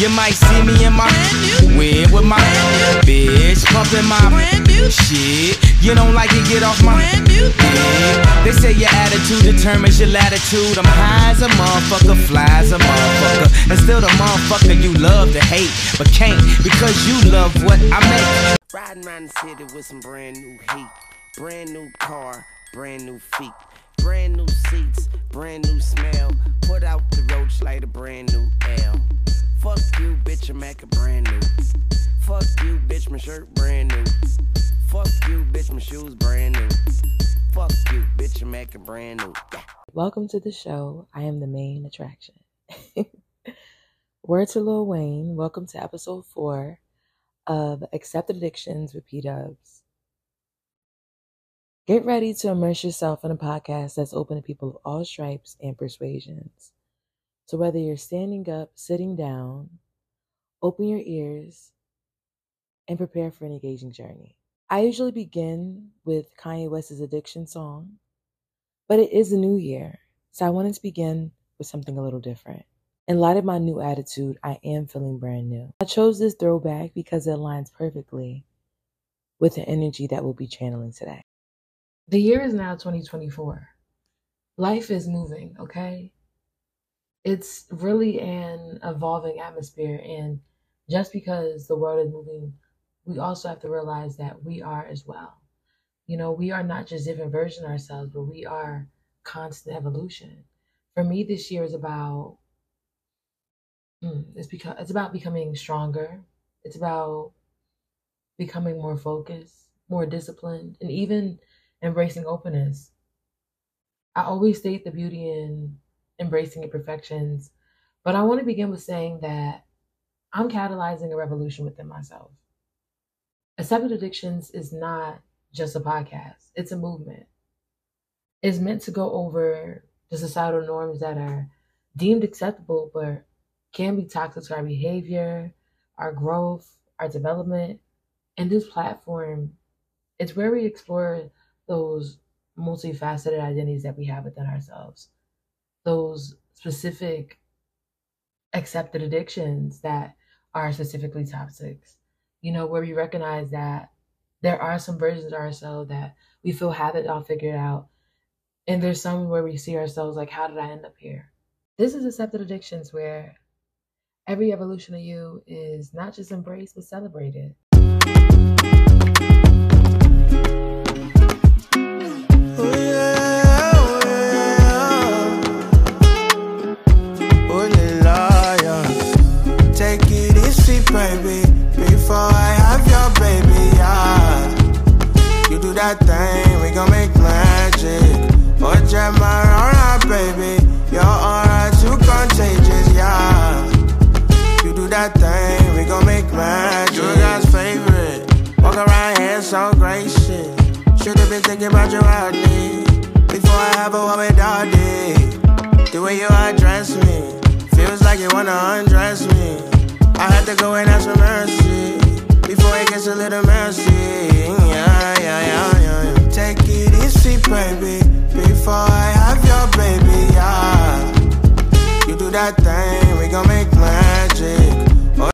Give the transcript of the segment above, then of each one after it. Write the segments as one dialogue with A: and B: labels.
A: You might see me in my whip with my bitch pumping my brand new shit. You don't like it, get off my Brand dick. They say your attitude determines your latitude. I'm high as a motherfucker, fly as a motherfucker. And still the motherfucker you love to hate, but can't because you love what I make.
B: Riding around the city with some brand new heat. Brand new car, brand new feet. Brand new seats, brand new smell. Put out the roach like a brand new L. Fuck you, bitch, I'm a brand new. Fuck you, bitch, my shirt brand new. Fuck you, bitch, my shoes brand new. Fuck you, bitch, I'm a brand new. Yeah.
C: Welcome to the show. I am the main attraction. Word to Lil Wayne. Welcome to episode four of Accepted Addictions with P Dubs. Get ready to immerse yourself in a podcast that's open to people of all stripes and persuasions. So, whether you're standing up, sitting down, open your ears and prepare for an engaging journey. I usually begin with Kanye West's Addiction song, but it is a new year, so I wanted to begin with something a little different. In light of my new attitude, I am feeling brand new. I chose this throwback because it aligns perfectly with the energy that we'll be channeling today. The year is now 2024. Life is moving, okay? It's really an evolving atmosphere, and just because the world is moving, we also have to realize that we are as well. You know, we are not just different versions of ourselves, but we are constant evolution. For me, this year is about Mm, it's because it's about becoming stronger. It's about becoming more focused, more disciplined, and even embracing openness. I always state the beauty in embracing imperfections, but I want to begin with saying that I'm catalyzing a revolution within myself. Accepted Addictions is not just a podcast, it's a movement. It's meant to go over the societal norms that are deemed acceptable, but can be toxic to our behavior, our growth, our development. And this platform, it's where we explore those multifaceted identities that we have within ourselves, those specific accepted addictions that are specifically toxic. You know, where we recognize that there are some versions of ourselves that we feel have it all figured out. And there's some where we see ourselves like, how did I end up here? This is accepted addictions where Every evolution of you is not just embraced, but celebrated.
D: That thing, we gon' make magic. Oh, Gemma, baby. Your aura too contagious, yeah You do that thing, we gon' make magic. You guys' favorite. Walk around here so gracious. Should've been thinking about you all day. Before I have a with all day. The way you address me. Feels like you wanna undress me. I had to go and ask for mercy. Before it gets a little messy. Yeah, yeah, yeah, yeah. yeah. Take it easy, baby. Before I have your baby, yeah. You do that thing, we gon' make magic.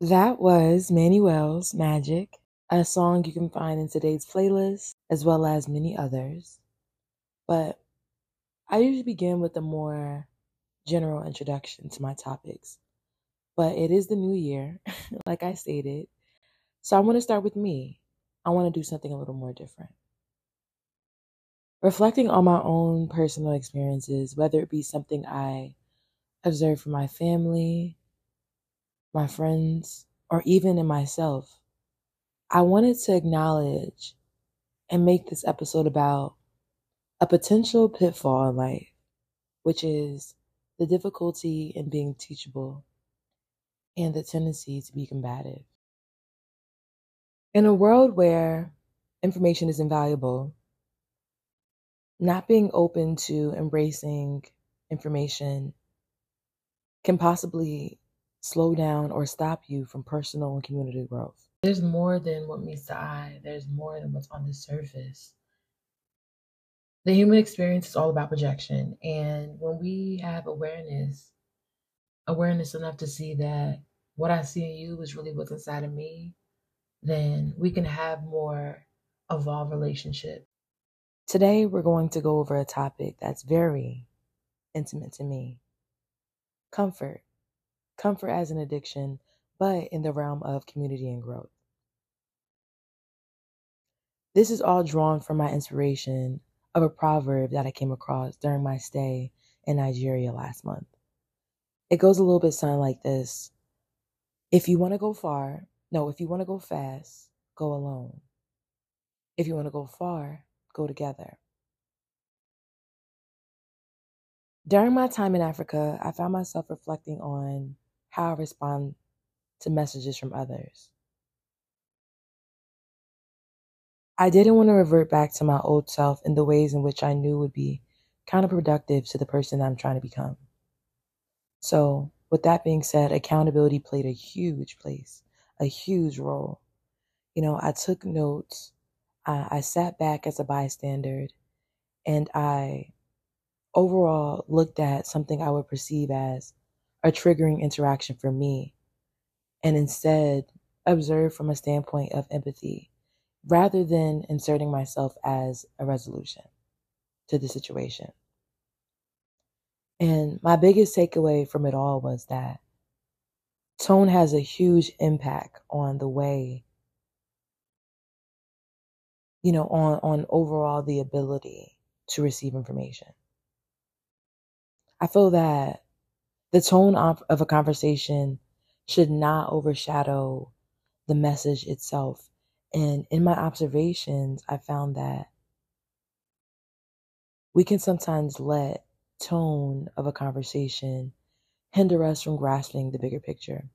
C: That was Manuel's Magic, a song you can find in today's playlist, as well as many others. But I usually begin with a more general introduction to my topics. But it is the new year, like I stated. So I want to start with me. I want to do something a little more different. Reflecting on my own personal experiences, whether it be something I observed from my family, my friends, or even in myself, I wanted to acknowledge and make this episode about a potential pitfall in life, which is the difficulty in being teachable and the tendency to be combative. In a world where information is invaluable, not being open to embracing information can possibly slow down or stop you from personal and community growth. There's more than what meets the eye, there's more than what's on the surface. The human experience is all about projection. And when we have awareness awareness enough to see that what I see in you is really what's inside of me, then we can have more evolved relationship. Today, we're going to go over a topic that's very intimate to me comfort. Comfort as an addiction, but in the realm of community and growth. This is all drawn from my inspiration of a proverb that I came across during my stay in Nigeria last month. It goes a little bit something like this If you want to go far, no, if you want to go fast, go alone. If you want to go far, go together. During my time in Africa, I found myself reflecting on how I respond to messages from others. I didn't want to revert back to my old self in the ways in which I knew would be counterproductive to the person I'm trying to become. So, with that being said, accountability played a huge place, a huge role. You know, I took notes, I, I sat back as a bystander, and I overall looked at something I would perceive as a triggering interaction for me, and instead observed from a standpoint of empathy rather than inserting myself as a resolution to the situation. And my biggest takeaway from it all was that tone has a huge impact on the way, you know, on, on overall the ability to receive information. I feel that the tone of, of a conversation should not overshadow the message itself. And in my observations, I found that we can sometimes let tone of a conversation hinder us from grasping the bigger picture.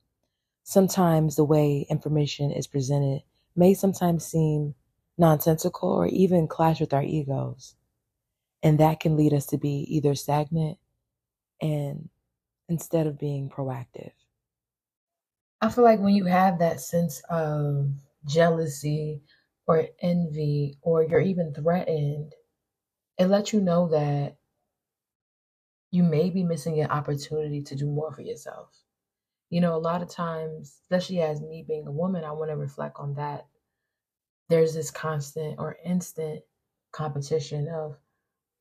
C: Sometimes the way information is presented may sometimes seem nonsensical or even clash with our egos. And that can lead us to be either stagnant and instead of being proactive. I feel like when you have that sense of jealousy or envy, or you're even threatened, it lets you know that you may be missing an opportunity to do more for yourself. You know, a lot of times, especially as me being a woman, I want to reflect on that. There's this constant or instant competition of,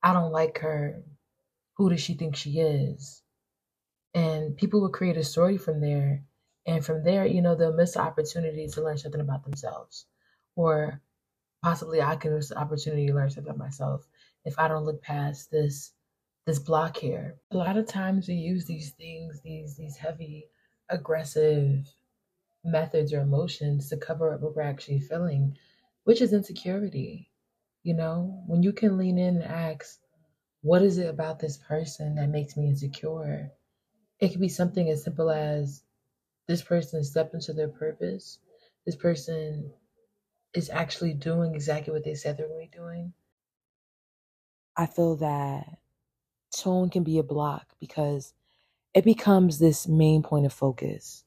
C: I don't like her. Who does she think she is? And people will create a story from there. And from there, you know, they'll miss the opportunity to learn something about themselves. Or possibly I can miss the opportunity to learn something about myself if I don't look past this this block here. A lot of times we use these things, these these heavy, aggressive methods or emotions to cover up what we're actually feeling, which is insecurity. You know, when you can lean in and ask, what is it about this person that makes me insecure? It could be something as simple as this person stepped into their purpose. This person is actually doing exactly what they said they're going to be doing. I feel that tone can be a block because it becomes this main point of focus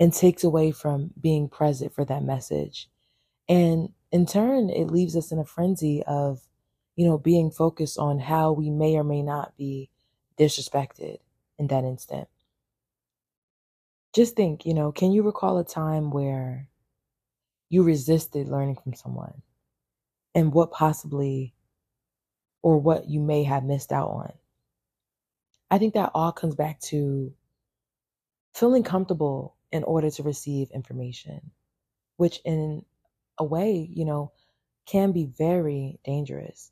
C: and takes away from being present for that message. And in turn, it leaves us in a frenzy of, you know, being focused on how we may or may not be disrespected in that instant. Just think, you know, can you recall a time where you resisted learning from someone and what possibly or what you may have missed out on? I think that all comes back to feeling comfortable in order to receive information, which in a way, you know, can be very dangerous.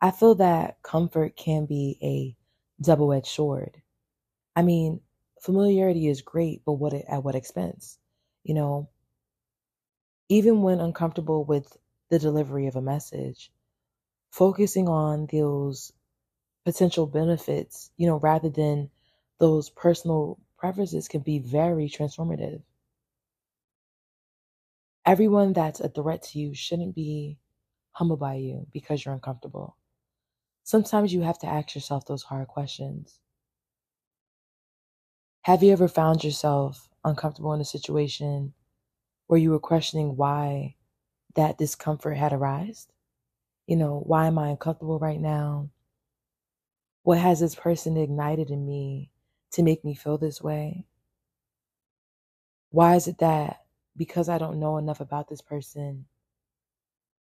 C: I feel that comfort can be a double edged sword. I mean, familiarity is great, but what at what expense? You know, even when uncomfortable with the delivery of a message, focusing on those potential benefits, you know, rather than those personal preferences can be very transformative. Everyone that's a threat to you shouldn't be humbled by you because you're uncomfortable. Sometimes you have to ask yourself those hard questions. Have you ever found yourself uncomfortable in a situation where you were questioning why that discomfort had arisen? You know, why am I uncomfortable right now? What has this person ignited in me to make me feel this way? Why is it that because I don't know enough about this person,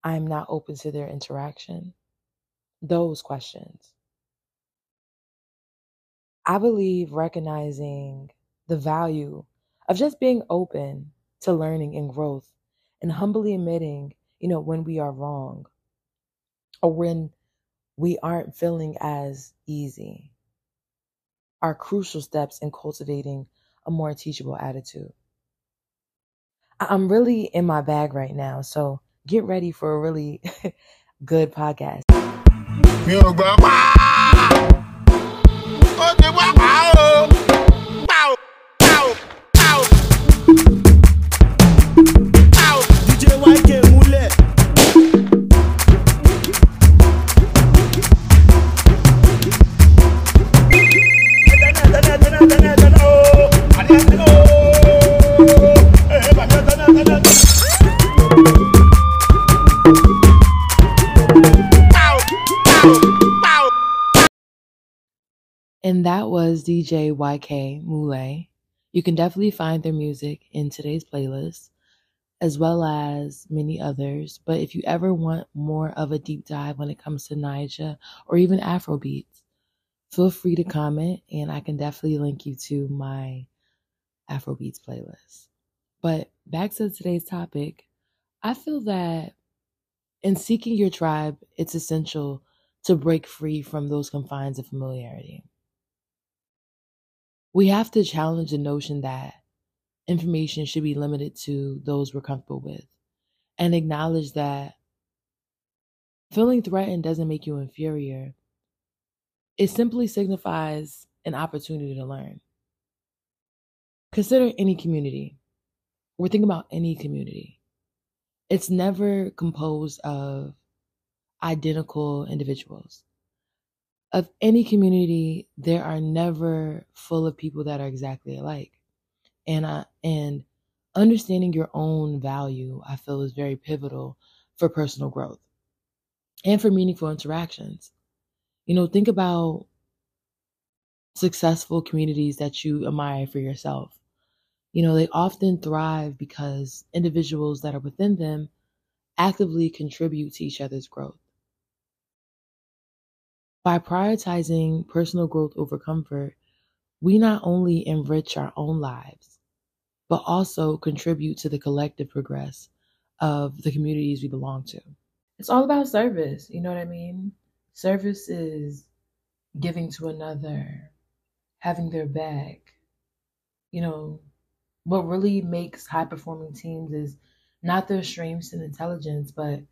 C: I'm not open to their interaction? Those questions. I believe recognizing the value of just being open to learning and growth and humbly admitting, you know, when we are wrong or when we aren't feeling as easy are crucial steps in cultivating a more teachable attitude. I'm really in my bag right now, so get ready for a really good podcast. And that was DJ YK Mule. You can definitely find their music in today's playlist, as well as many others. But if you ever want more of a deep dive when it comes to Naija or even Afro beats, feel free to comment and I can definitely link you to my Afro beats playlist. But back to today's topic, I feel that in seeking your tribe, it's essential to break free from those confines of familiarity we have to challenge the notion that information should be limited to those we're comfortable with and acknowledge that feeling threatened doesn't make you inferior. It simply signifies an opportunity to learn. Consider any community. We're thinking about any community. It's never composed of identical individuals of any community, there are never full of people that are exactly alike. And I, and understanding your own value, I feel is very pivotal for personal growth and for meaningful interactions. You know, think about successful communities that you admire for yourself. You know, they often thrive because individuals that are within them actively contribute to each other's growth. By prioritizing personal growth over comfort, we not only enrich our own lives, but also contribute to the collective progress of the communities we belong to. It's all about service, you know what I mean? Service is giving to another, having their back. You know, what really makes high performing teams is not their strengths and intelligence, but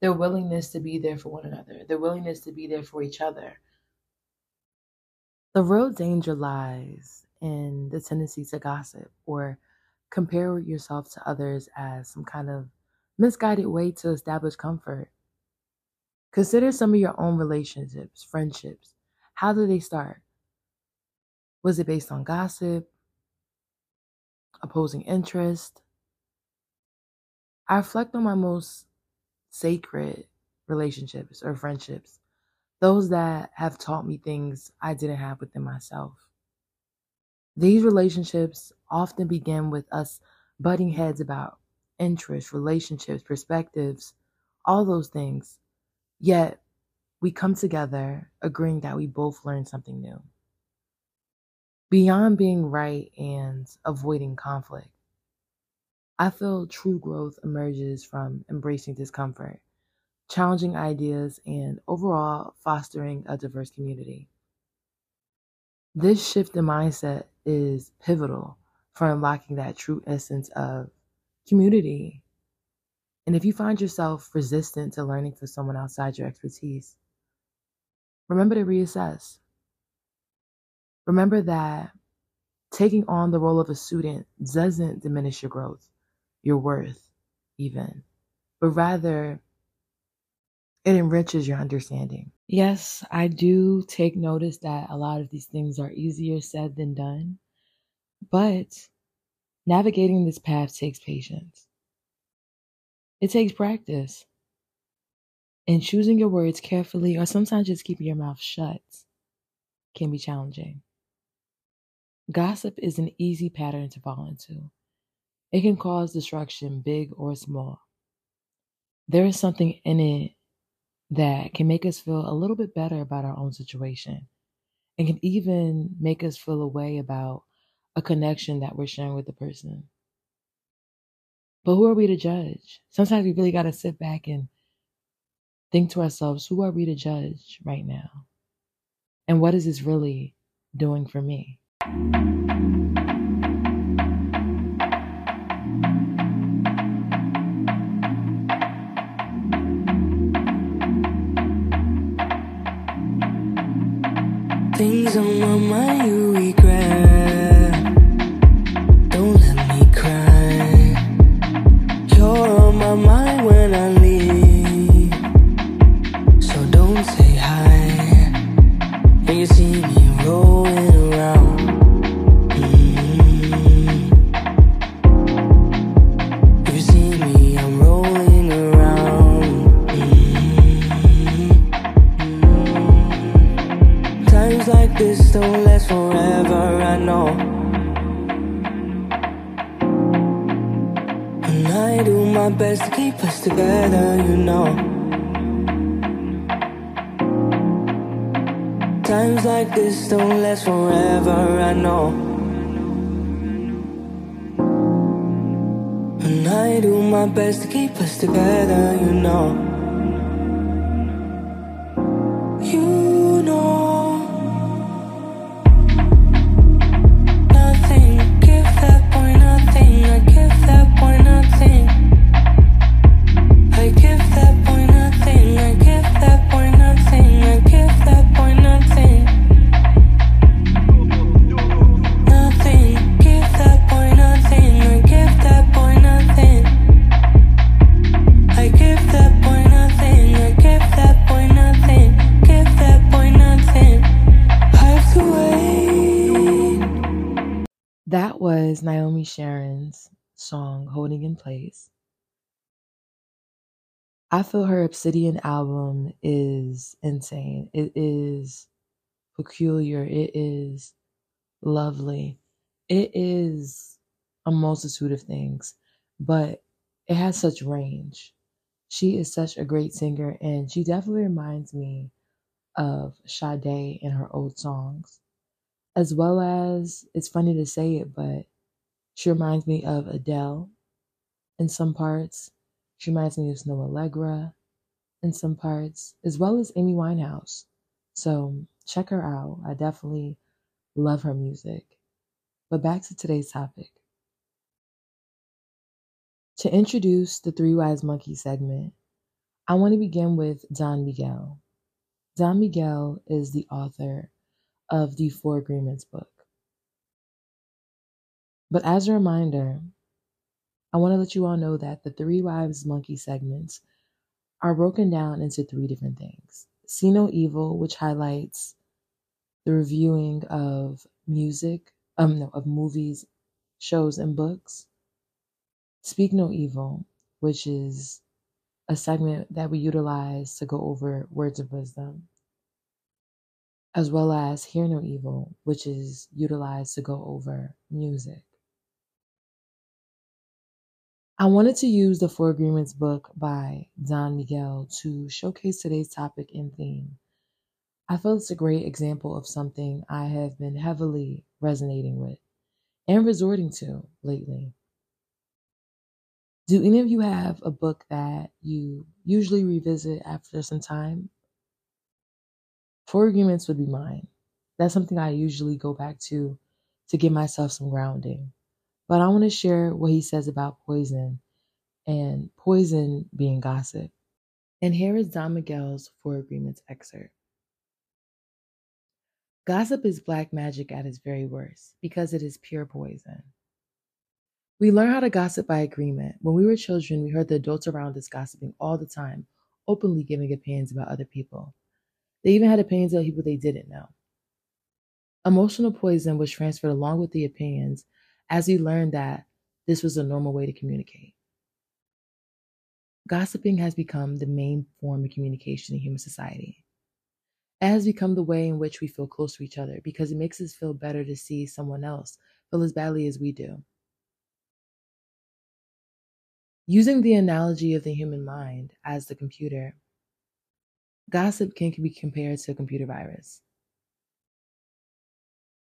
C: their willingness to be there for one another, their willingness to be there for each other. The real danger lies in the tendency to gossip or compare yourself to others as some kind of misguided way to establish comfort. Consider some of your own relationships, friendships. How did they start? Was it based on gossip, opposing interest? I reflect on my most sacred relationships or friendships, those that have taught me things I didn't have within myself. These relationships often begin with us butting heads about interests, relationships, perspectives, all those things. Yet we come together agreeing that we both learned something new. Beyond being right and avoiding conflict, I feel true growth emerges from embracing discomfort, challenging ideas, and overall fostering a diverse community. This shift in mindset is pivotal for unlocking that true essence of community. And if you find yourself resistant to learning from someone outside your expertise, remember to reassess. Remember that taking on the role of a student doesn't diminish your growth your worth, even, but rather it enriches your understanding. Yes, I do take notice that a lot of these things are easier said than done, but navigating this path takes patience. It takes practice. And choosing your words carefully, or sometimes just keeping your mouth shut, can be challenging. Gossip is an easy pattern to fall into. It can cause destruction, big or small. There is something in it that can make us feel a little bit better about our own situation and can even make us feel a way about a connection that we're sharing with the person. But who are we to judge? Sometimes we really got to sit back and think to ourselves, who are we to judge right now? And what is this really doing for me?
E: Things on my mind. you don't last forever, I know. And I do my best to keep us together, you know.
C: Sharon's song, Holding in Place. I feel her Obsidian album is insane. It is peculiar. It is lovely. It is a multitude of things, but it has such range. She is such a great singer, and she definitely reminds me of Sade in her old songs, as well as it's funny to say it, but she reminds me of Adele in some parts. She reminds me of Snoh Aalegra in some parts, as well as Amy Winehouse. So check her out. I definitely love her music. But back to today's topic. To introduce the Three Wise Monkey segment, I want to begin with Don Miguel. Don Miguel is the author of the Four Agreements book. But as a reminder, I want to let you all know that the Three Wise Monkey segments are broken down into three different things. See No Evil, which highlights the reviewing of music, um, no, of movies, shows, and books. Speak No Evil, which is a segment that we utilize to go over words of wisdom, as well as Hear No Evil, which is utilized to go over music. I wanted to use the Four Agreements book by Don Miguel to showcase today's topic and theme. I feel it's a great example of something I have been heavily resonating with and resorting to lately. Do any of you have a book that you usually revisit after some time? Four Agreements would be mine. That's something I usually go back to to give myself some grounding. But I want to share what he says about poison and poison being gossip. And here is Don Miguel's Four Agreements excerpt. Gossip is black magic at its very worst because it is pure poison. We learn how to gossip by agreement. When we were children, we heard the adults around us gossiping all the time, openly giving opinions about other people. They even had opinions about people they didn't know. Emotional poison was transferred along with the opinions as we learned that this was a normal way to communicate. Gossiping has become the main form of communication in human society. It has become the way in which we feel close to each other because it makes us feel better to see someone else feel as badly as we do. Using the analogy of the human mind as the computer, gossip can be compared to a computer virus.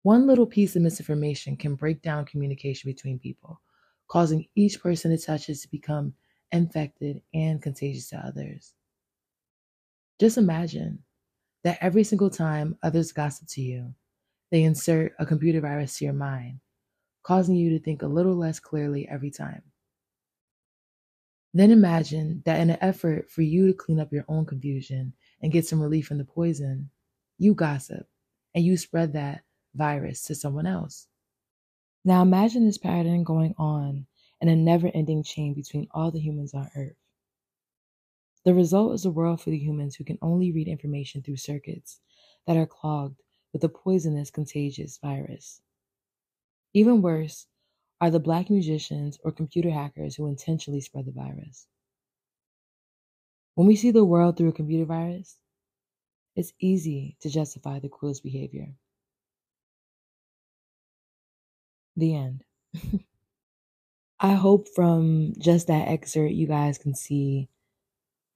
C: One little piece of misinformation can break down communication between people, causing each person it touches to become infected and contagious to others. Just imagine that every single time others gossip to you, they insert a computer virus to your mind, causing you to think a little less clearly every time. Then imagine that in an effort for you to clean up your own confusion and get some relief from the poison, you gossip and you spread that virus to someone else. Now imagine this pattern going on in a never ending chain between all the humans on Earth. The result is a world for the humans who can only read information through circuits that are clogged with a poisonous, contagious virus. Even worse are the black musicians or computer hackers who intentionally spread the virus. When we see the world through a computer virus, it's easy to justify the cruelest behavior. The end. I hope from just that excerpt you guys can see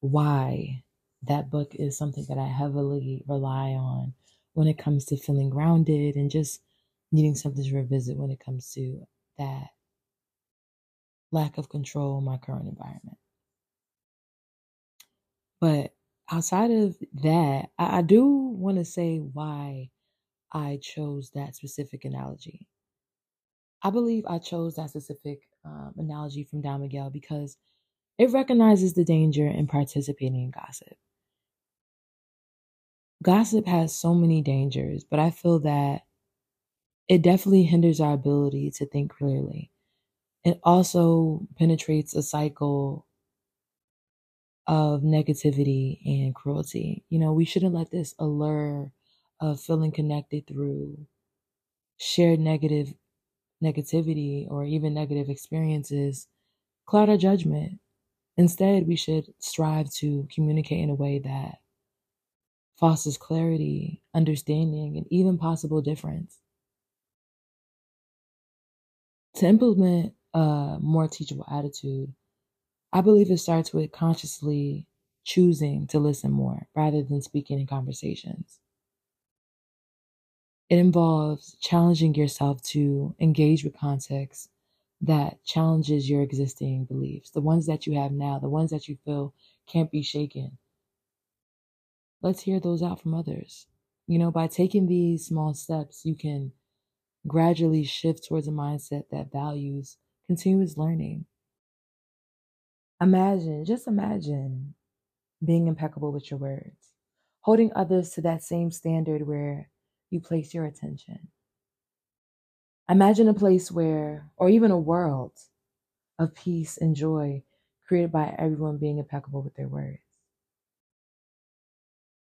C: why that book is something that I heavily rely on when it comes to feeling grounded and just needing something to revisit when it comes to that lack of control in my current environment. But outside of that, I, do want to say why I chose that specific analogy. I believe I chose that specific um, analogy from Don Miguel because it recognizes the danger in participating in gossip. Gossip has so many dangers, but I feel that it definitely hinders our ability to think clearly. It also penetrates a cycle of negativity and cruelty. You know, we shouldn't let this allure of feeling connected through shared negative negativity or even negative experiences cloud our judgment. Instead, we should strive to communicate in a way that fosters clarity, understanding, and even possible difference. To implement a more teachable attitude, I believe it starts with consciously choosing to listen more rather than speaking in conversations. It involves challenging yourself to engage with context that challenges your existing beliefs, the ones that you have now, the ones that you feel can't be shaken. Let's hear those out from others. You know, by taking these small steps, you can gradually shift towards a mindset that values continuous learning. Imagine, just imagine being impeccable with your words, holding others to that same standard where you place your attention. Imagine a place where, or even a world of peace and joy created by everyone being impeccable with their words.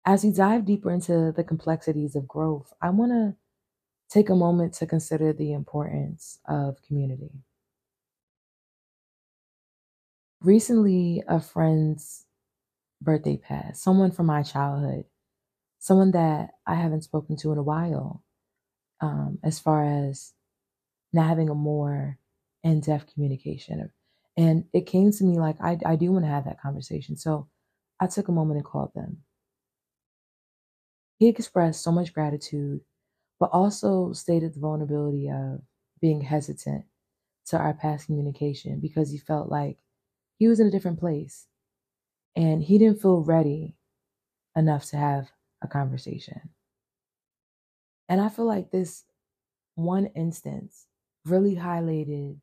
C: As we dive deeper into the complexities of growth, I want to take a moment to consider the importance of community. Recently, a friend's birthday passed, someone from my childhood someone that I haven't spoken to in a while, um, as far as not having a more in depth communication. And it came to me like, I, I do want to have that conversation. So I took a moment and called them. He expressed so much gratitude, but also stated the vulnerability of being hesitant to our past communication because he felt like he was in a different place and he didn't feel ready enough to have a conversation. And I feel like this one instance really highlighted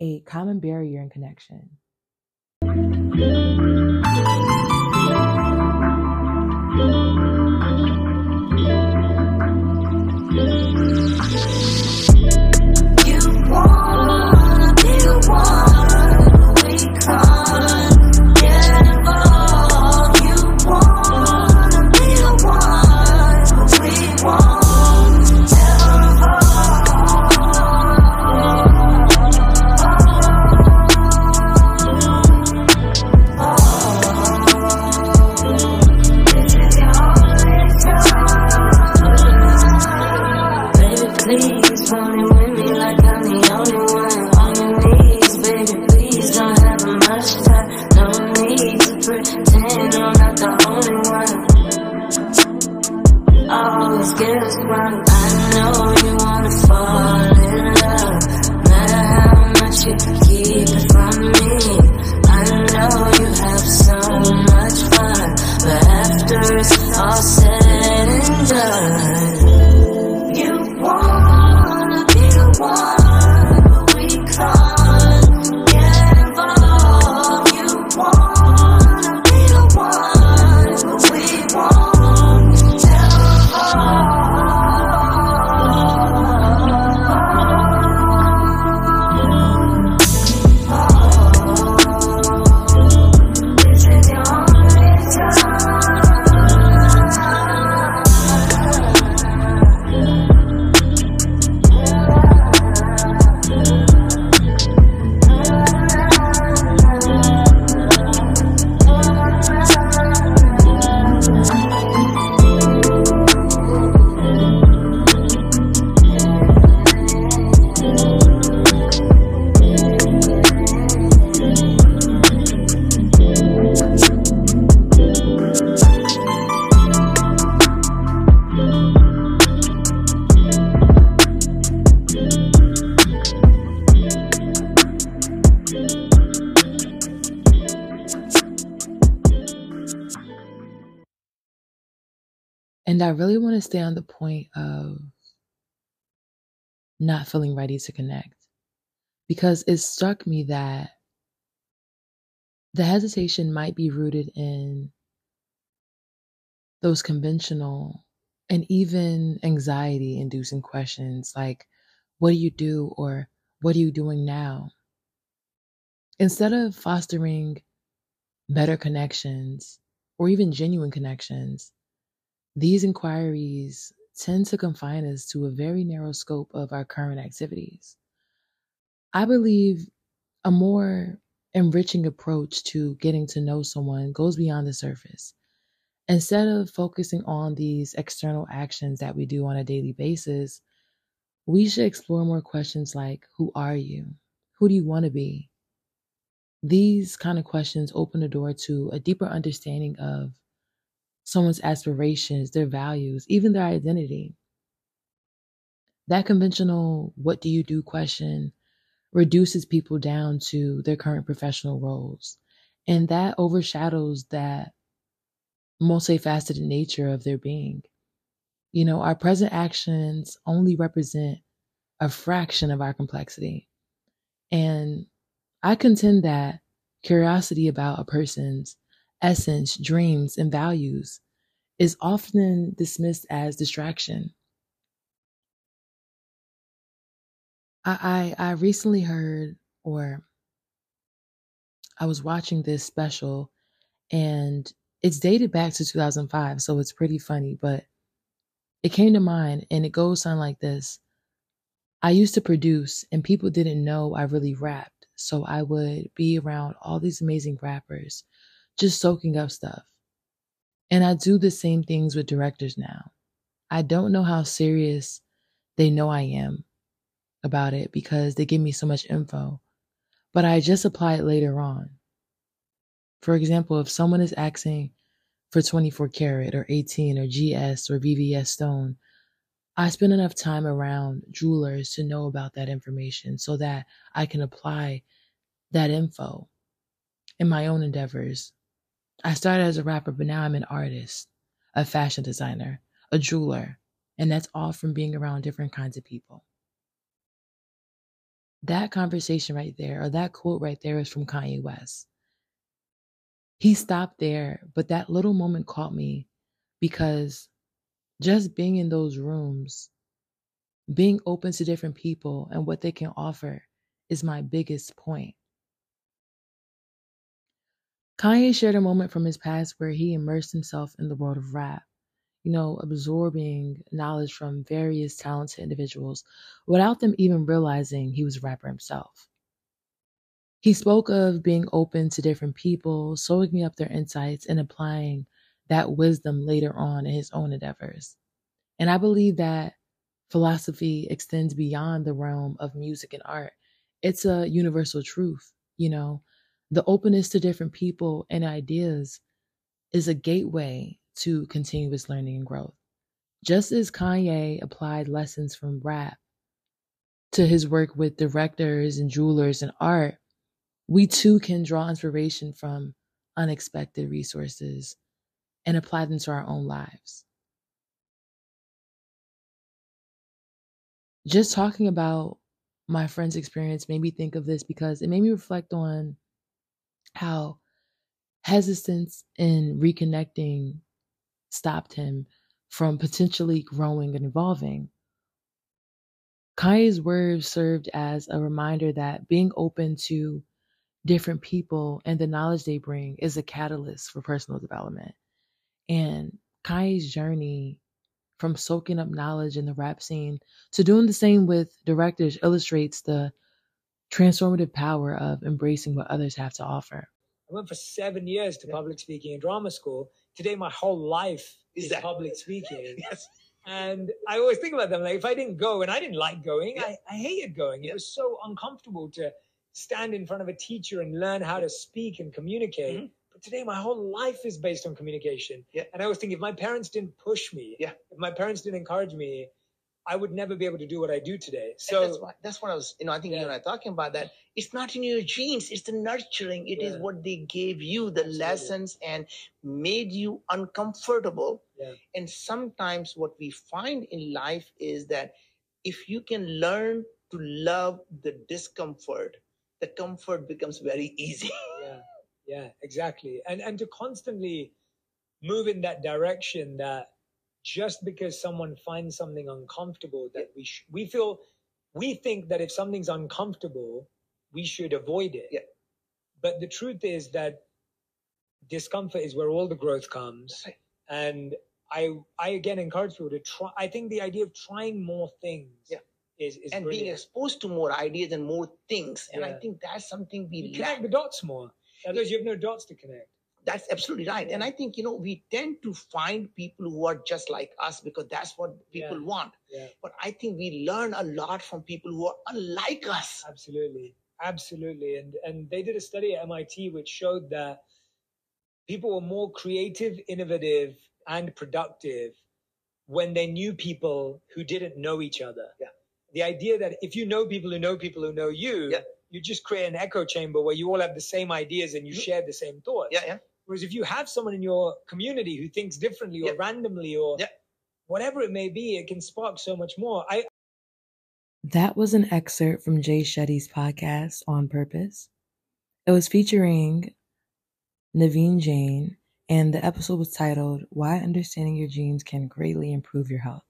C: a common barrier in connection. To stay on the point of not feeling ready to connect because it struck me that the hesitation might be rooted in those conventional and even anxiety inducing questions like, What do you do? or What are you doing now? Instead of fostering better connections or even genuine connections, these inquiries tend to confine us to a very narrow scope of our current activities. I believe a more enriching approach to getting to know someone goes beyond the surface. Instead of focusing on these external actions that we do on a daily basis, we should explore more questions like Who are you? Who do you want to be? These kind of questions open the door to a deeper understanding of someone's aspirations, their values, even their identity. That conventional, what do you do question reduces people down to their current professional roles. And that overshadows that multifaceted nature of their being. You know, our present actions only represent a fraction of our complexity. And I contend that curiosity about a person's essence, dreams, and values is often dismissed as distraction. I, I, I recently heard, or I was watching this special, and it's dated back to 2005, so it's pretty funny, but it came to mind, and it goes something like this I used to produce, and people didn't know I really rapped, so I would be around all these amazing rappers, just soaking up stuff. And I do the same things with directors now. I don't know how serious they know I am about it because they give me so much info, but I just apply it later on. For example, if someone is asking for 24 karat or 18 or GS or VVS stone, I spend enough time around jewelers to know about that information so that I can apply that info in my own endeavors. I started as a rapper, but now I'm an artist, a fashion designer, a jeweler, and that's all from being around different kinds of people. That conversation right there, or that quote right there, is from Kanye West. He stopped there, but that little moment caught me because just being in those rooms, being open to different people and what they can offer is my biggest point. Kanye shared a moment from his past where he immersed himself in the world of rap, you know, absorbing knowledge from various talented individuals without them even realizing he was a rapper himself. He spoke of being open to different people, soaking up their insights, and applying that wisdom later on in his own endeavors. And I believe that philosophy extends beyond the realm of music and art. It's a universal truth, you know. The openness to different people and ideas is a gateway to continuous learning and growth. Just as Kanye applied lessons from rap to his work with directors and jewelers and art, we too can draw inspiration from unexpected resources and apply them to our own lives. Just talking about my friend's experience made me think of this because it made me reflect on how hesitance in reconnecting stopped him from potentially growing and evolving. Kanye's words served as a reminder that being open to different people and the knowledge they bring is a catalyst for personal development. And Kanye's journey from soaking up knowledge in the rap scene to doing the same with directors illustrates the transformative power of embracing what others have to offer.
F: I went for seven years to public speaking and drama school. Today, my whole life is,
G: Is that-
F: public speaking.
G: Yes.
F: And I always think about them like if I didn't go, and I didn't like going,
G: Yeah.
F: I, I hated going. It
G: Yeah.
F: was so uncomfortable to stand in front of a teacher and learn how to speak and communicate.
G: Mhm.
F: But today, my whole life is based on communication.
G: Yeah.
F: And I always think if my parents didn't push me,
G: Yeah.
F: if my parents didn't encourage me, I would never be able to do what I do today.
G: So that's what that's what I was, you know, I think you and I talking about that. It's not in your genes, it's the nurturing. It is
F: Yeah.
G: what they gave you, the
F: Absolutely.
G: lessons and made you uncomfortable.
F: Yeah.
G: And sometimes what we find in life is that if you can learn to love the discomfort, the comfort becomes very easy.
F: yeah yeah exactly and and to constantly move in that direction that just because someone finds something uncomfortable that we sh- we feel we think that if something's uncomfortable we should avoid it.
G: Yeah.
F: but the truth is that discomfort is where all the growth comes.
G: Right.
F: and i i again encourage people to try i think the idea of trying more things
G: Yeah.
F: is, is
G: and being exposed to more ideas and more things. And I think that's something we
F: you connect the dots more. Otherwise you have no dots to connect
G: That's absolutely right. And I think, you know, we tend to find people who are just like us because that's what people
F: Yeah.
G: want.
F: yeah
G: But I think we learn a lot from people who are unlike us.
F: Absolutely, absolutely, and and they did a study at MIT which showed that people were more creative, innovative, and productive when they knew people who didn't know each other.
G: Yeah.
F: The idea that if you know people who know people who know you,
G: Yeah.
F: you just create an echo chamber where you all have the same ideas and you
G: Mhm.
F: share the same thoughts.
G: Yeah, yeah.
F: Whereas if you have someone in your community who thinks differently or
G: Yeah.
F: randomly or
G: Yeah.
F: whatever it may be, it can spark so much more. I,
C: That was an excerpt from Jay Shetty's podcast, On Purpose. It was featuring Naveen Jain, and the episode was titled Why Understanding Your Genes Can Greatly Improve Your Health.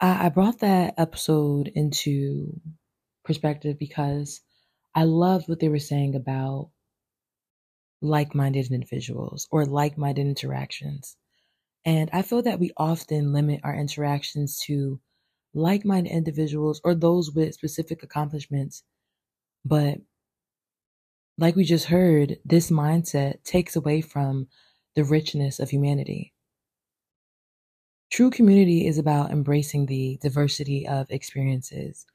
C: I, I brought that episode into perspective because I loved what they were saying about like minded individuals or like minded interactions. And I feel that we often limit our interactions to like minded individuals or those with specific accomplishments. But like we just heard, this mindset takes away from the richness of humanity. True community is about embracing the diversity of experiences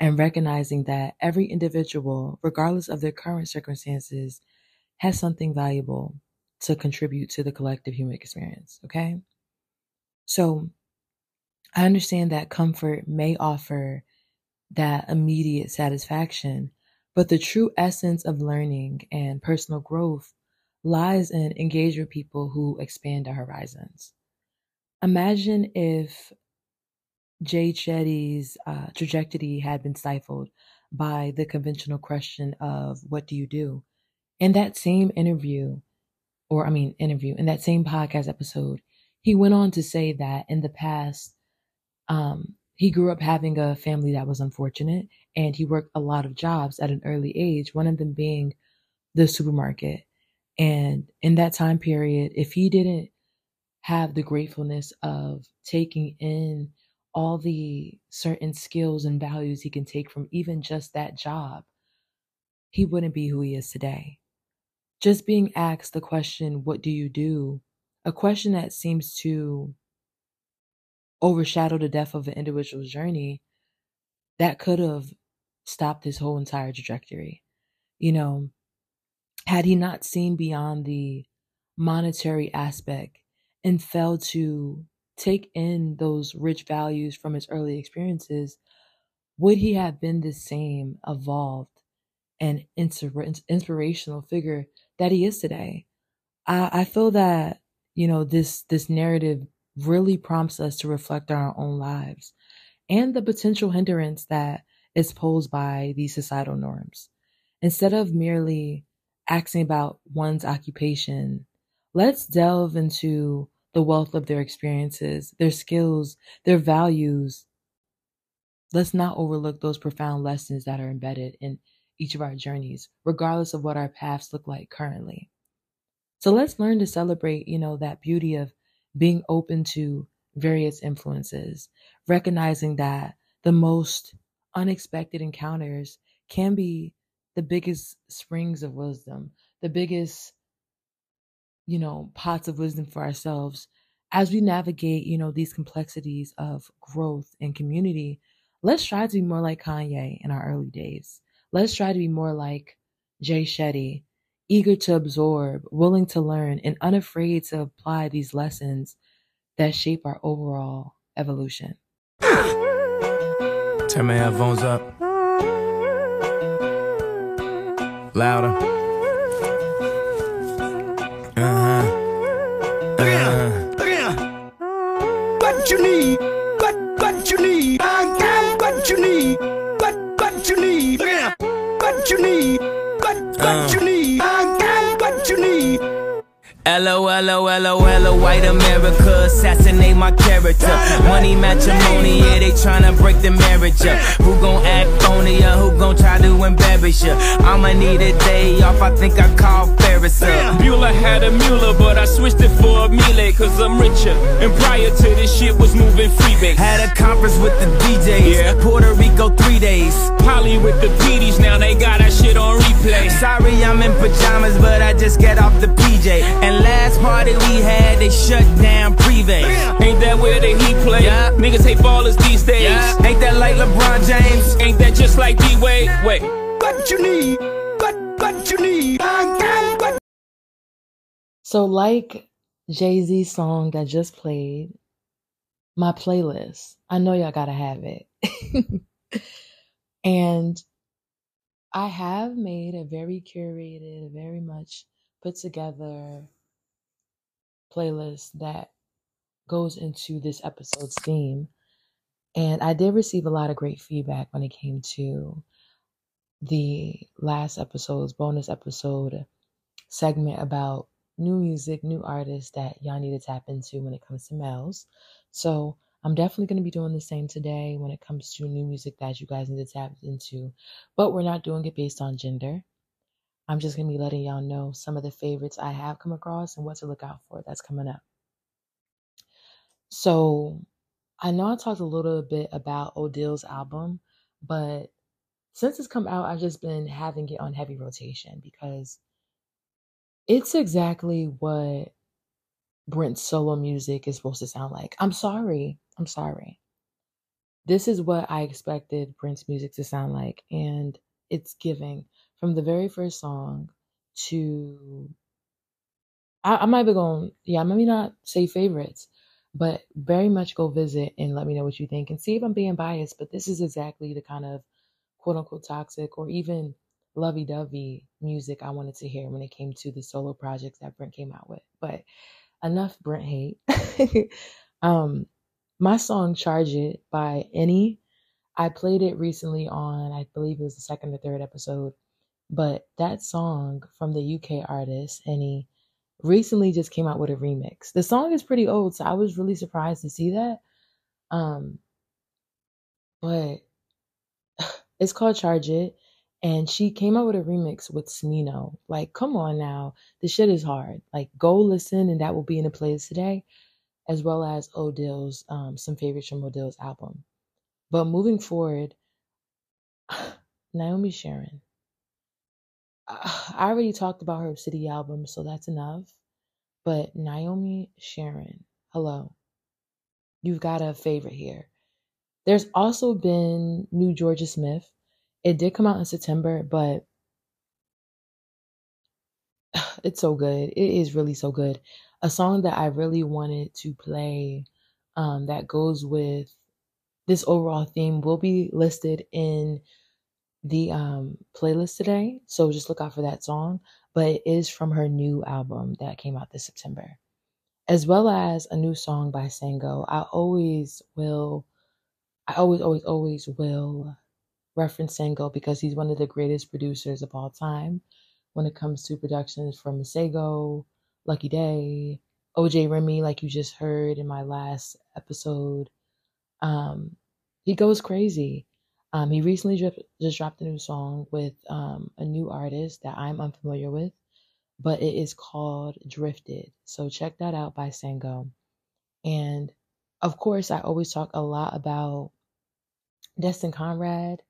C: and recognizing that every individual, regardless of their current circumstances, has something valuable to contribute to the collective human experience. Okay. So I understand that comfort may offer that immediate satisfaction, but the true essence of learning and personal growth lies in engage with people who expand our horizons. Imagine if Jay Shetty's uh, trajectory had been stifled by the conventional question of what do you do? In that same interview, or I mean, interview, in that same podcast episode, he went on to say that in the past, um, he grew up having a family that was unfortunate and he worked a lot of jobs at an early age, one of them being the supermarket. And in that time period, if he didn't have the gratefulness of taking in all the certain skills and values he can take from even just that job, he wouldn't be who he is today. Just being asked the question, What do you do? a question that seems to overshadow the depth of an individual's journey that could have stopped his whole entire trajectory. You know, had he not seen beyond the monetary aspect and failed to take in those rich values from his early experiences, would he have been the same evolved and inspirational figure that he is today? I, I feel that, you know, this, this narrative really prompts us to reflect on our own lives and the potential hindrance that is posed by these societal norms. Instead of merely asking about one's occupation, let's delve into the wealth of their experiences, their skills, their values. Let's not overlook those profound lessons that are embedded in each of our journeys, regardless of what our paths look like currently. So let's learn to celebrate, you know, that beauty of being open to various influences, recognizing that the most unexpected encounters can be the biggest springs of wisdom, the biggest, you know, pots of wisdom for ourselves as we navigate, you know, these complexities of growth and community. Let's try to be more like Kanye in our early days. Let's try to be more like Jay Shetty, eager to absorb, willing to learn, and unafraid to apply these lessons that shape our overall evolution.
A: Turn my headphones up. Louder. Uh-huh.
H: You need? What what uh. you need? I got what you need.
A: LOLOLOL, white America, assassinate my character. Money matrimony, yeah, they tryna break the marriage up. Who gon' act phony or who gon' try to embarrass you? I'ma need a day off, I think I call Ferris up.
I: Bueller had a Mueller, but I switched it for a Miele, cause I'm richer. And prior to this shit was moving freebase.
A: Had a conference with the DJs, yeah. Puerto Rico three days.
I: Polly with the PDs, now they got that shit on replay.
A: Sorry, I'm in pajamas, but I just get off the PJ. And and last party we had, they shut down Privé.
I: Ain't that where the Heat play? Yeah. Niggas hate ballers these days. Yeah.
A: Ain't that like LeBron James?
I: Ain't that just like D-Wade? Wait.
H: What you need? What, what you need? What...
C: So like Jay-Z's song that just played, my playlist, I know y'all gotta have it. and I have made a very curated, very much put together playlist that goes into this episode's theme. And I did receive a lot of great feedback when it came to the last episode's bonus episode segment about new music, new artists that y'all need to tap into when it comes to males. So I'm definitely going to be doing the same today when it comes to new music that you guys need to tap into. But we're not doing it based on gender. I'm just going to be letting y'all know some of the favorites I have come across and what to look out for that's coming up. So, I know I talked a little bit about Odell's album, but since it's come out, I've just been having it on heavy rotation because it's exactly what Brent's solo music is supposed to sound like. I'm sorry. I'm sorry. This is what I expected Brent's music to sound like, and it's giving from the very first song to I, I might be going, yeah, I maybe not say favorites, but very much go visit and let me know what you think and see if I'm being biased. But this is exactly the kind of quote unquote toxic or even lovey dovey music I wanted to hear when it came to the solo projects that Brent came out with. But enough Brent hate. um, my song Charge It by Any, I played it recently on, I believe it was the second or third episode but that song from the UK artist, Any, recently just came out with a remix. The song is pretty old, so I was really surprised to see that. Um, but it's called Charge It, and she came out with a remix with Smino. Like, come on now, the shit is hard. Like, go listen, and that will be in the playlist today, as well as Odell's um, some favorites from Odell's album. But moving forward, Naomi Sharon. I already talked about her City album, so that's enough. But Naomi Sharon, hello. You've got a favorite here. There's also been new Jorja Smith. It did come out in September, but it's so good. It is really so good. a song that I really wanted to play um, that goes with this overall theme will be listed in the um, playlist today. So just look out for that song. But it is from her new album that came out this September, as well as a new song by Sango. I always will, I always, always, always will reference Sango because he's one of the greatest producers of all time when it comes to productions from Masego, Lucky Daye, OJ Remy, like you just heard in my last episode. Um, he goes crazy. Um, he recently just dropped a new song with um, a new artist that I'm unfamiliar with, but it is called Drifted. So check that out by Sango. And of course, I always talk a lot about Destin Conrad,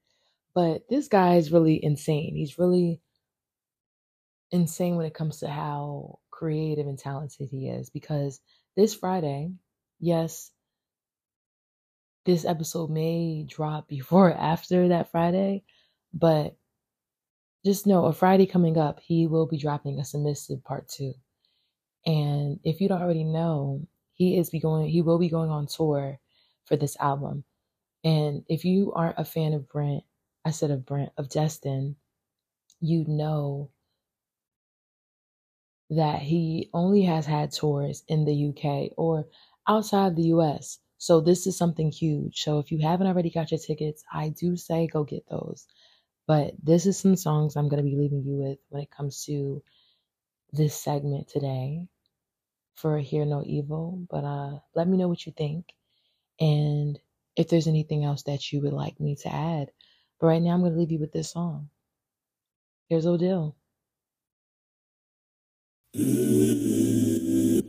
C: but this guy is really insane. He's really insane when it comes to how creative and talented he is because this Friday, yes, this episode may drop before or after that Friday, but just know a Friday coming up, he will be dropping a submissive part two. And if you don't already know, he is be going he will be going on tour for this album. And if you aren't a fan of Brent, I said of Brent, of Destin, you know that he only has had tours in the UK or outside the US. So this is something huge. So if you haven't already got your tickets, I do say go get those. But this is some songs I'm going to be leaving you with when it comes to this segment today for Hear No Evil. But uh, let me know what you think and if there's anything else that you would like me to add. But right now, I'm going to leave you with this song. Here's Odile. Mm-hmm.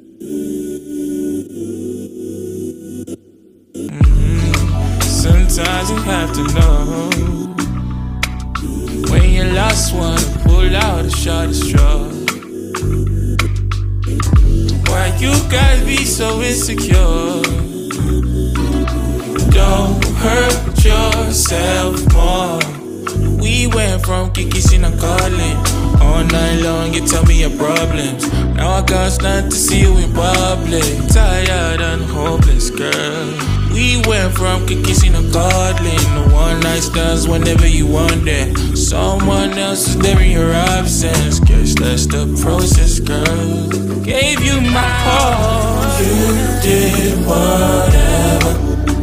J: Sometimes you have to know when you lost one, pull out a shot of straw. Why you guys be so insecure? Don't hurt yourself from Kiki Sina calling all night long. You tell me your problems. Now I got nothing to see you in public. Tired and hopeless, girl. We went from kissing to cuddling to one night stands whenever you want. Someone else is there in your absence. Guess that's the process, girl. Gave you my heart. You did whatever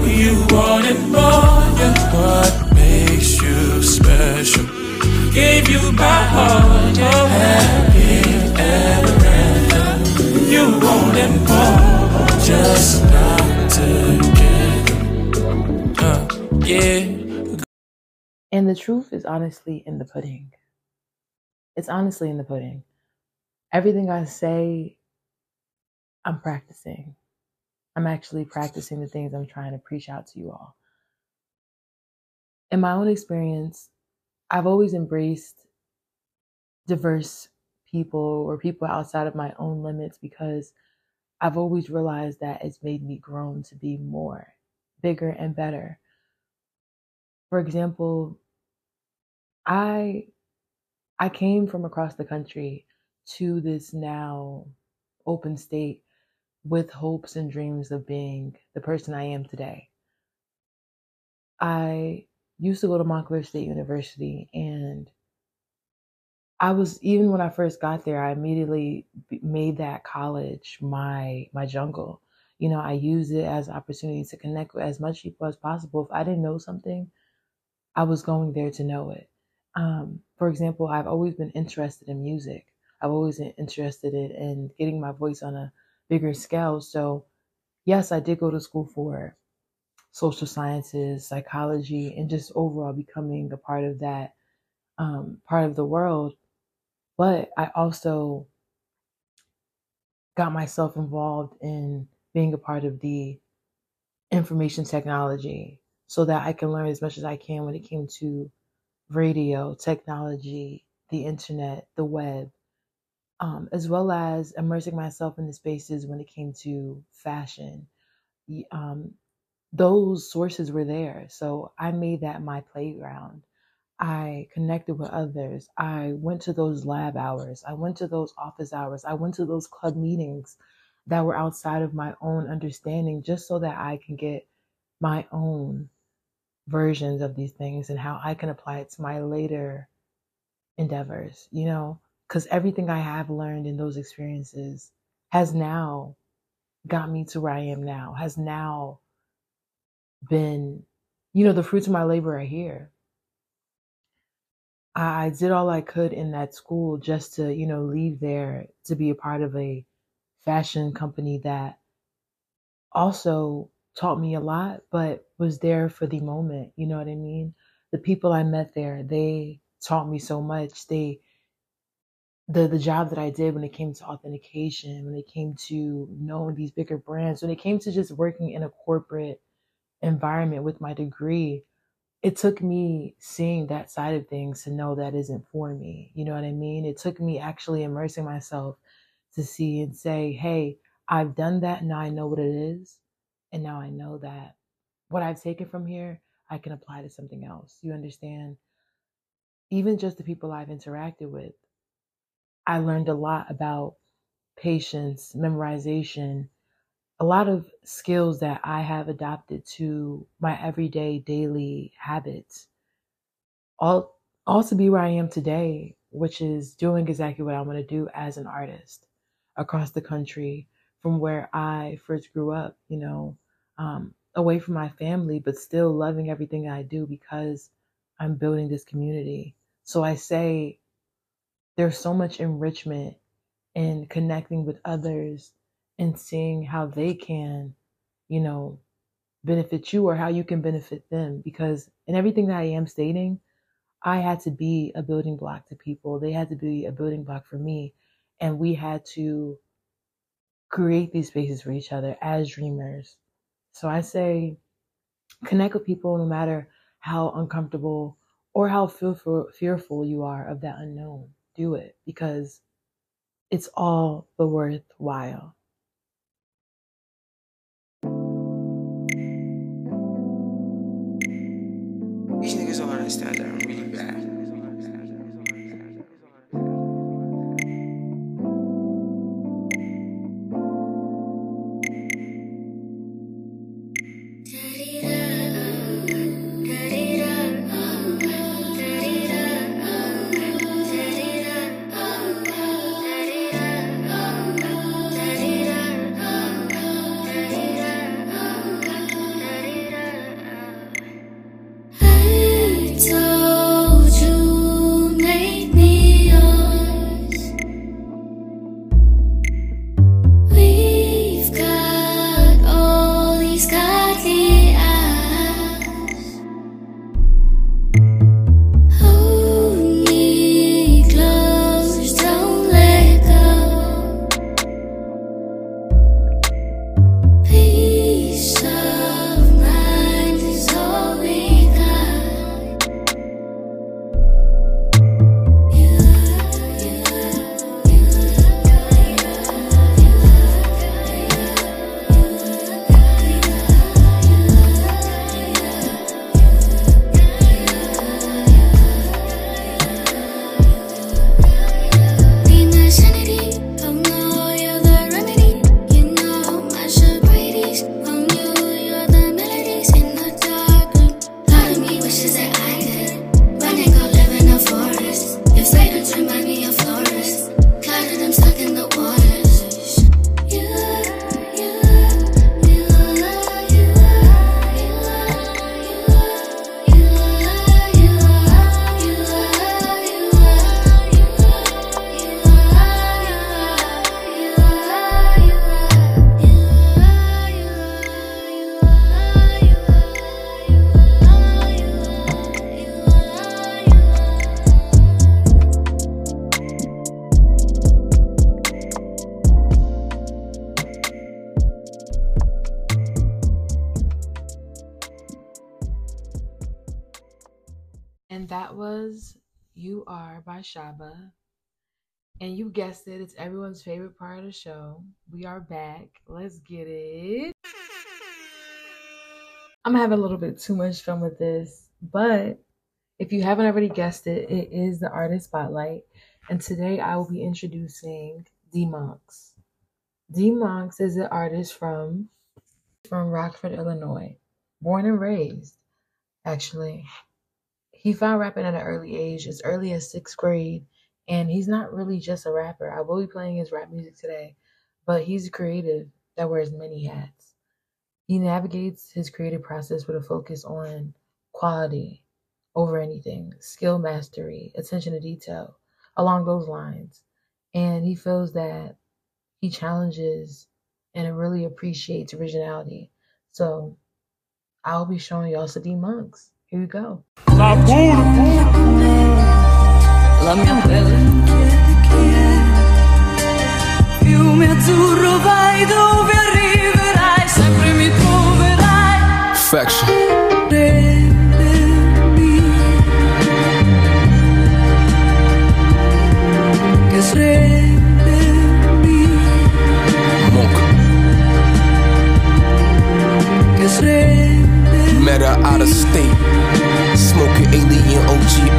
J: you wanted more. Yeah, what makes you special? Gave you my heart. Oh, after. You more, just not get. Uh, yeah.
C: And the truth is honestly in the pudding. It's honestly in the pudding. Everything I say, I'm practicing. I'm actually practicing the things I'm trying to preach out to you all. In my own experience, I've always embraced diverse people or people outside of my own limits because I've always realized that it's made me grown to be more, bigger, and better for example, I I came from across the country to this now open state with hopes and dreams of being the person I am today. I used to go to Montclair State University and I was even when I first got there, I immediately made that college my my jungle. You know, I used it as an opportunity to connect with as much people as possible. If I didn't know something, I was going there to know it. Um, for example, I've always been interested in music. I've always been interested in getting my voice on a bigger scale. So, yes, I did go to school for social sciences, psychology, and just overall becoming a part of that um, part of the world. But I also got myself involved in being a part of the information technology so that I can learn as much as I can when it came to radio, technology, the internet, the web, um, as well as immersing myself in the spaces when it came to fashion. Um, those sources were there. So I made that my playground. I connected with others. I went to those lab hours. I went to those office hours. I went to those club meetings that were outside of my own understanding just so that I can get my own versions of these things and how I can apply it to my later endeavors, you know, because everything I have learned in those experiences has now got me to where I am now, has now been, you know, the fruits of my labor are here. I, I did all I could in that school just to, you know, leave there to be a part of a fashion company that also taught me a lot, but was there for the moment. You know what I mean? The people I met there, they taught me so much. They the the job that I did when it came to authentication, when it came to knowing these bigger brands, when it came to just working in a corporate environment with my degree, it took me seeing that side of things to know that isn't for me. You know what I mean? It took me actually immersing myself to see and say, hey, I've done that. Now I know what it is. And now I know that what I've taken from here, I can apply to something else. You understand? Even just the people I've interacted with, I learned a lot about patience, memorization, a lot of skills that I have adopted to my everyday daily habits. All to be where I am today, which is doing exactly what I want to do as an artist across the country from where I first grew up, you know, um, away from my family, but still loving everything I do because I'm building this community. So I say there's so much enrichment in connecting with others and seeing how they can, you know, benefit you or how you can benefit them. Because in everything that I am stating, I had to be a building block to people. They had to be a building block for me. And we had to create these spaces for each other as dreamers. So I say connect with people no matter how uncomfortable or how fearful, fearful you are of that unknown. Do it because it's all the worthwhile.
K: Understand that
C: by Shaba. And you guessed it, it's everyone's favorite part of the show. We are back. Let's get it. I'm having a little bit too much fun with this, but if you haven't already guessed it, it is the artist spotlight. And today I will be introducing D Monkz. D Monkz is an artist from from Rockford, Illinois. Born and raised, actually. He found rapping at an early age, as early as sixth grade, and he's not really just a rapper. I will be playing his rap music today, but he's a creative that wears many hats. He navigates his creative process with a focus on quality over anything, skill mastery, attention to detail, along those lines. And he feels that he challenges and really appreciates originality. So I'll be showing y'all D Monkz. Here we go.
E: La mia pelle Fiume azzurro vai dove arriverai Sempre mi troverai
L: Perfection.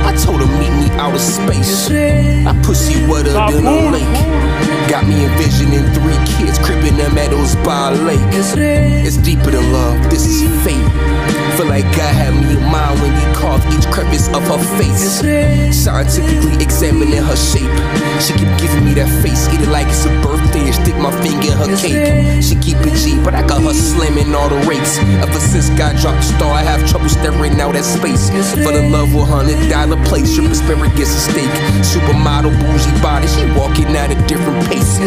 L: I told her meet me out of space. I pussy wetter than a lake. Got me envisioning three kids cribbing them meadows by a lake. It's deeper than love. This is fate. Feel like God had me in mind when He carved each crevice of her face. Scientifically examining her shape. She keep giving me that face, eat it like it's a birthday and stick my finger in her cake. She keep it G, but I got her slamming all the rates. Ever since God dropped the star, I have trouble staring out at space. For the love of hundred dollar place, strip asparagus a steak. Supermodel bougie body, she walking at a different pace.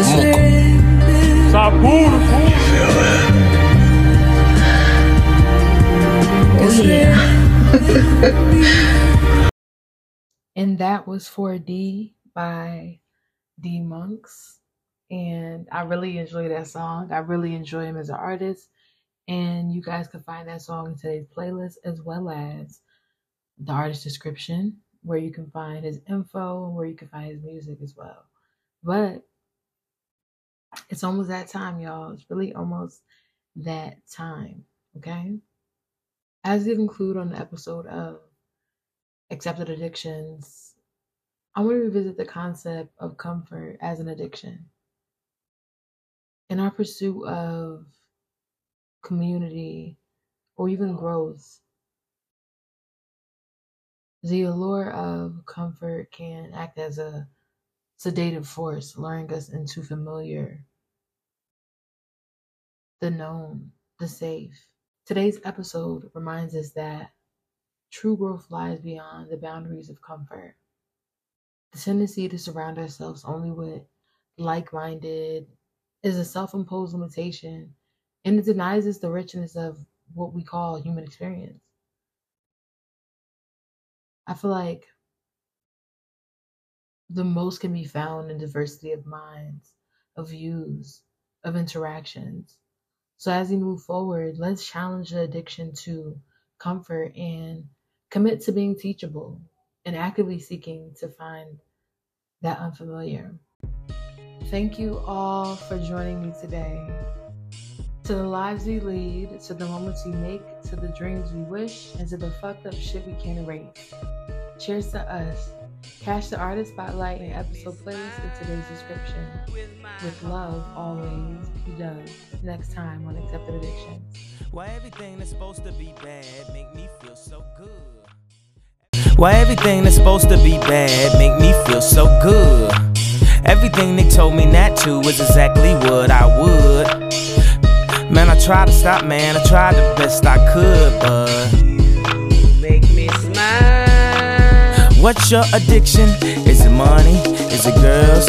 L: Monk.
C: Oh yeah. and that was 4D by D Monkz. And I really enjoy that song. I really enjoy him as an artist. And you guys can find that song in today's playlist as well as the artist description, where you can find his info and where you can find his music as well. But it's almost that time, y'all. It's really almost that time. Okay. As we conclude on the episode of Accepted Addictions, I want to revisit the concept of comfort as an addiction. In our pursuit of community or even growth, the allure of comfort can act as a sedative force, luring us into familiar, the known, the safe. Today's episode reminds us that true growth lies beyond the boundaries of comfort. The tendency to surround ourselves only with like minded is a self imposed limitation and it denies us the richness of what we call human experience. I feel like the most can be found in diversity of minds, of views, of interactions. So as we move forward, let's challenge the addiction to comfort and commit to being teachable and actively seeking to find that unfamiliar. Thank you all for joining me today. To the lives we lead, to the moments we make, to the dreams we wish, and to the fucked up shit we can't erase. Cheers to us. Catch the artist spotlight and episode playlist in today's description. With love, always, P Dub. Next time on Accepted Addictions.
A: Why everything that's supposed to be bad make me feel so good? Why everything that's supposed to be bad make me feel so good? Everything they told me not to was exactly what I would. Man, I tried to stop, man, I tried the best I could, but
K: Make me smile.
A: what's your addiction? Is it money? Is it girls?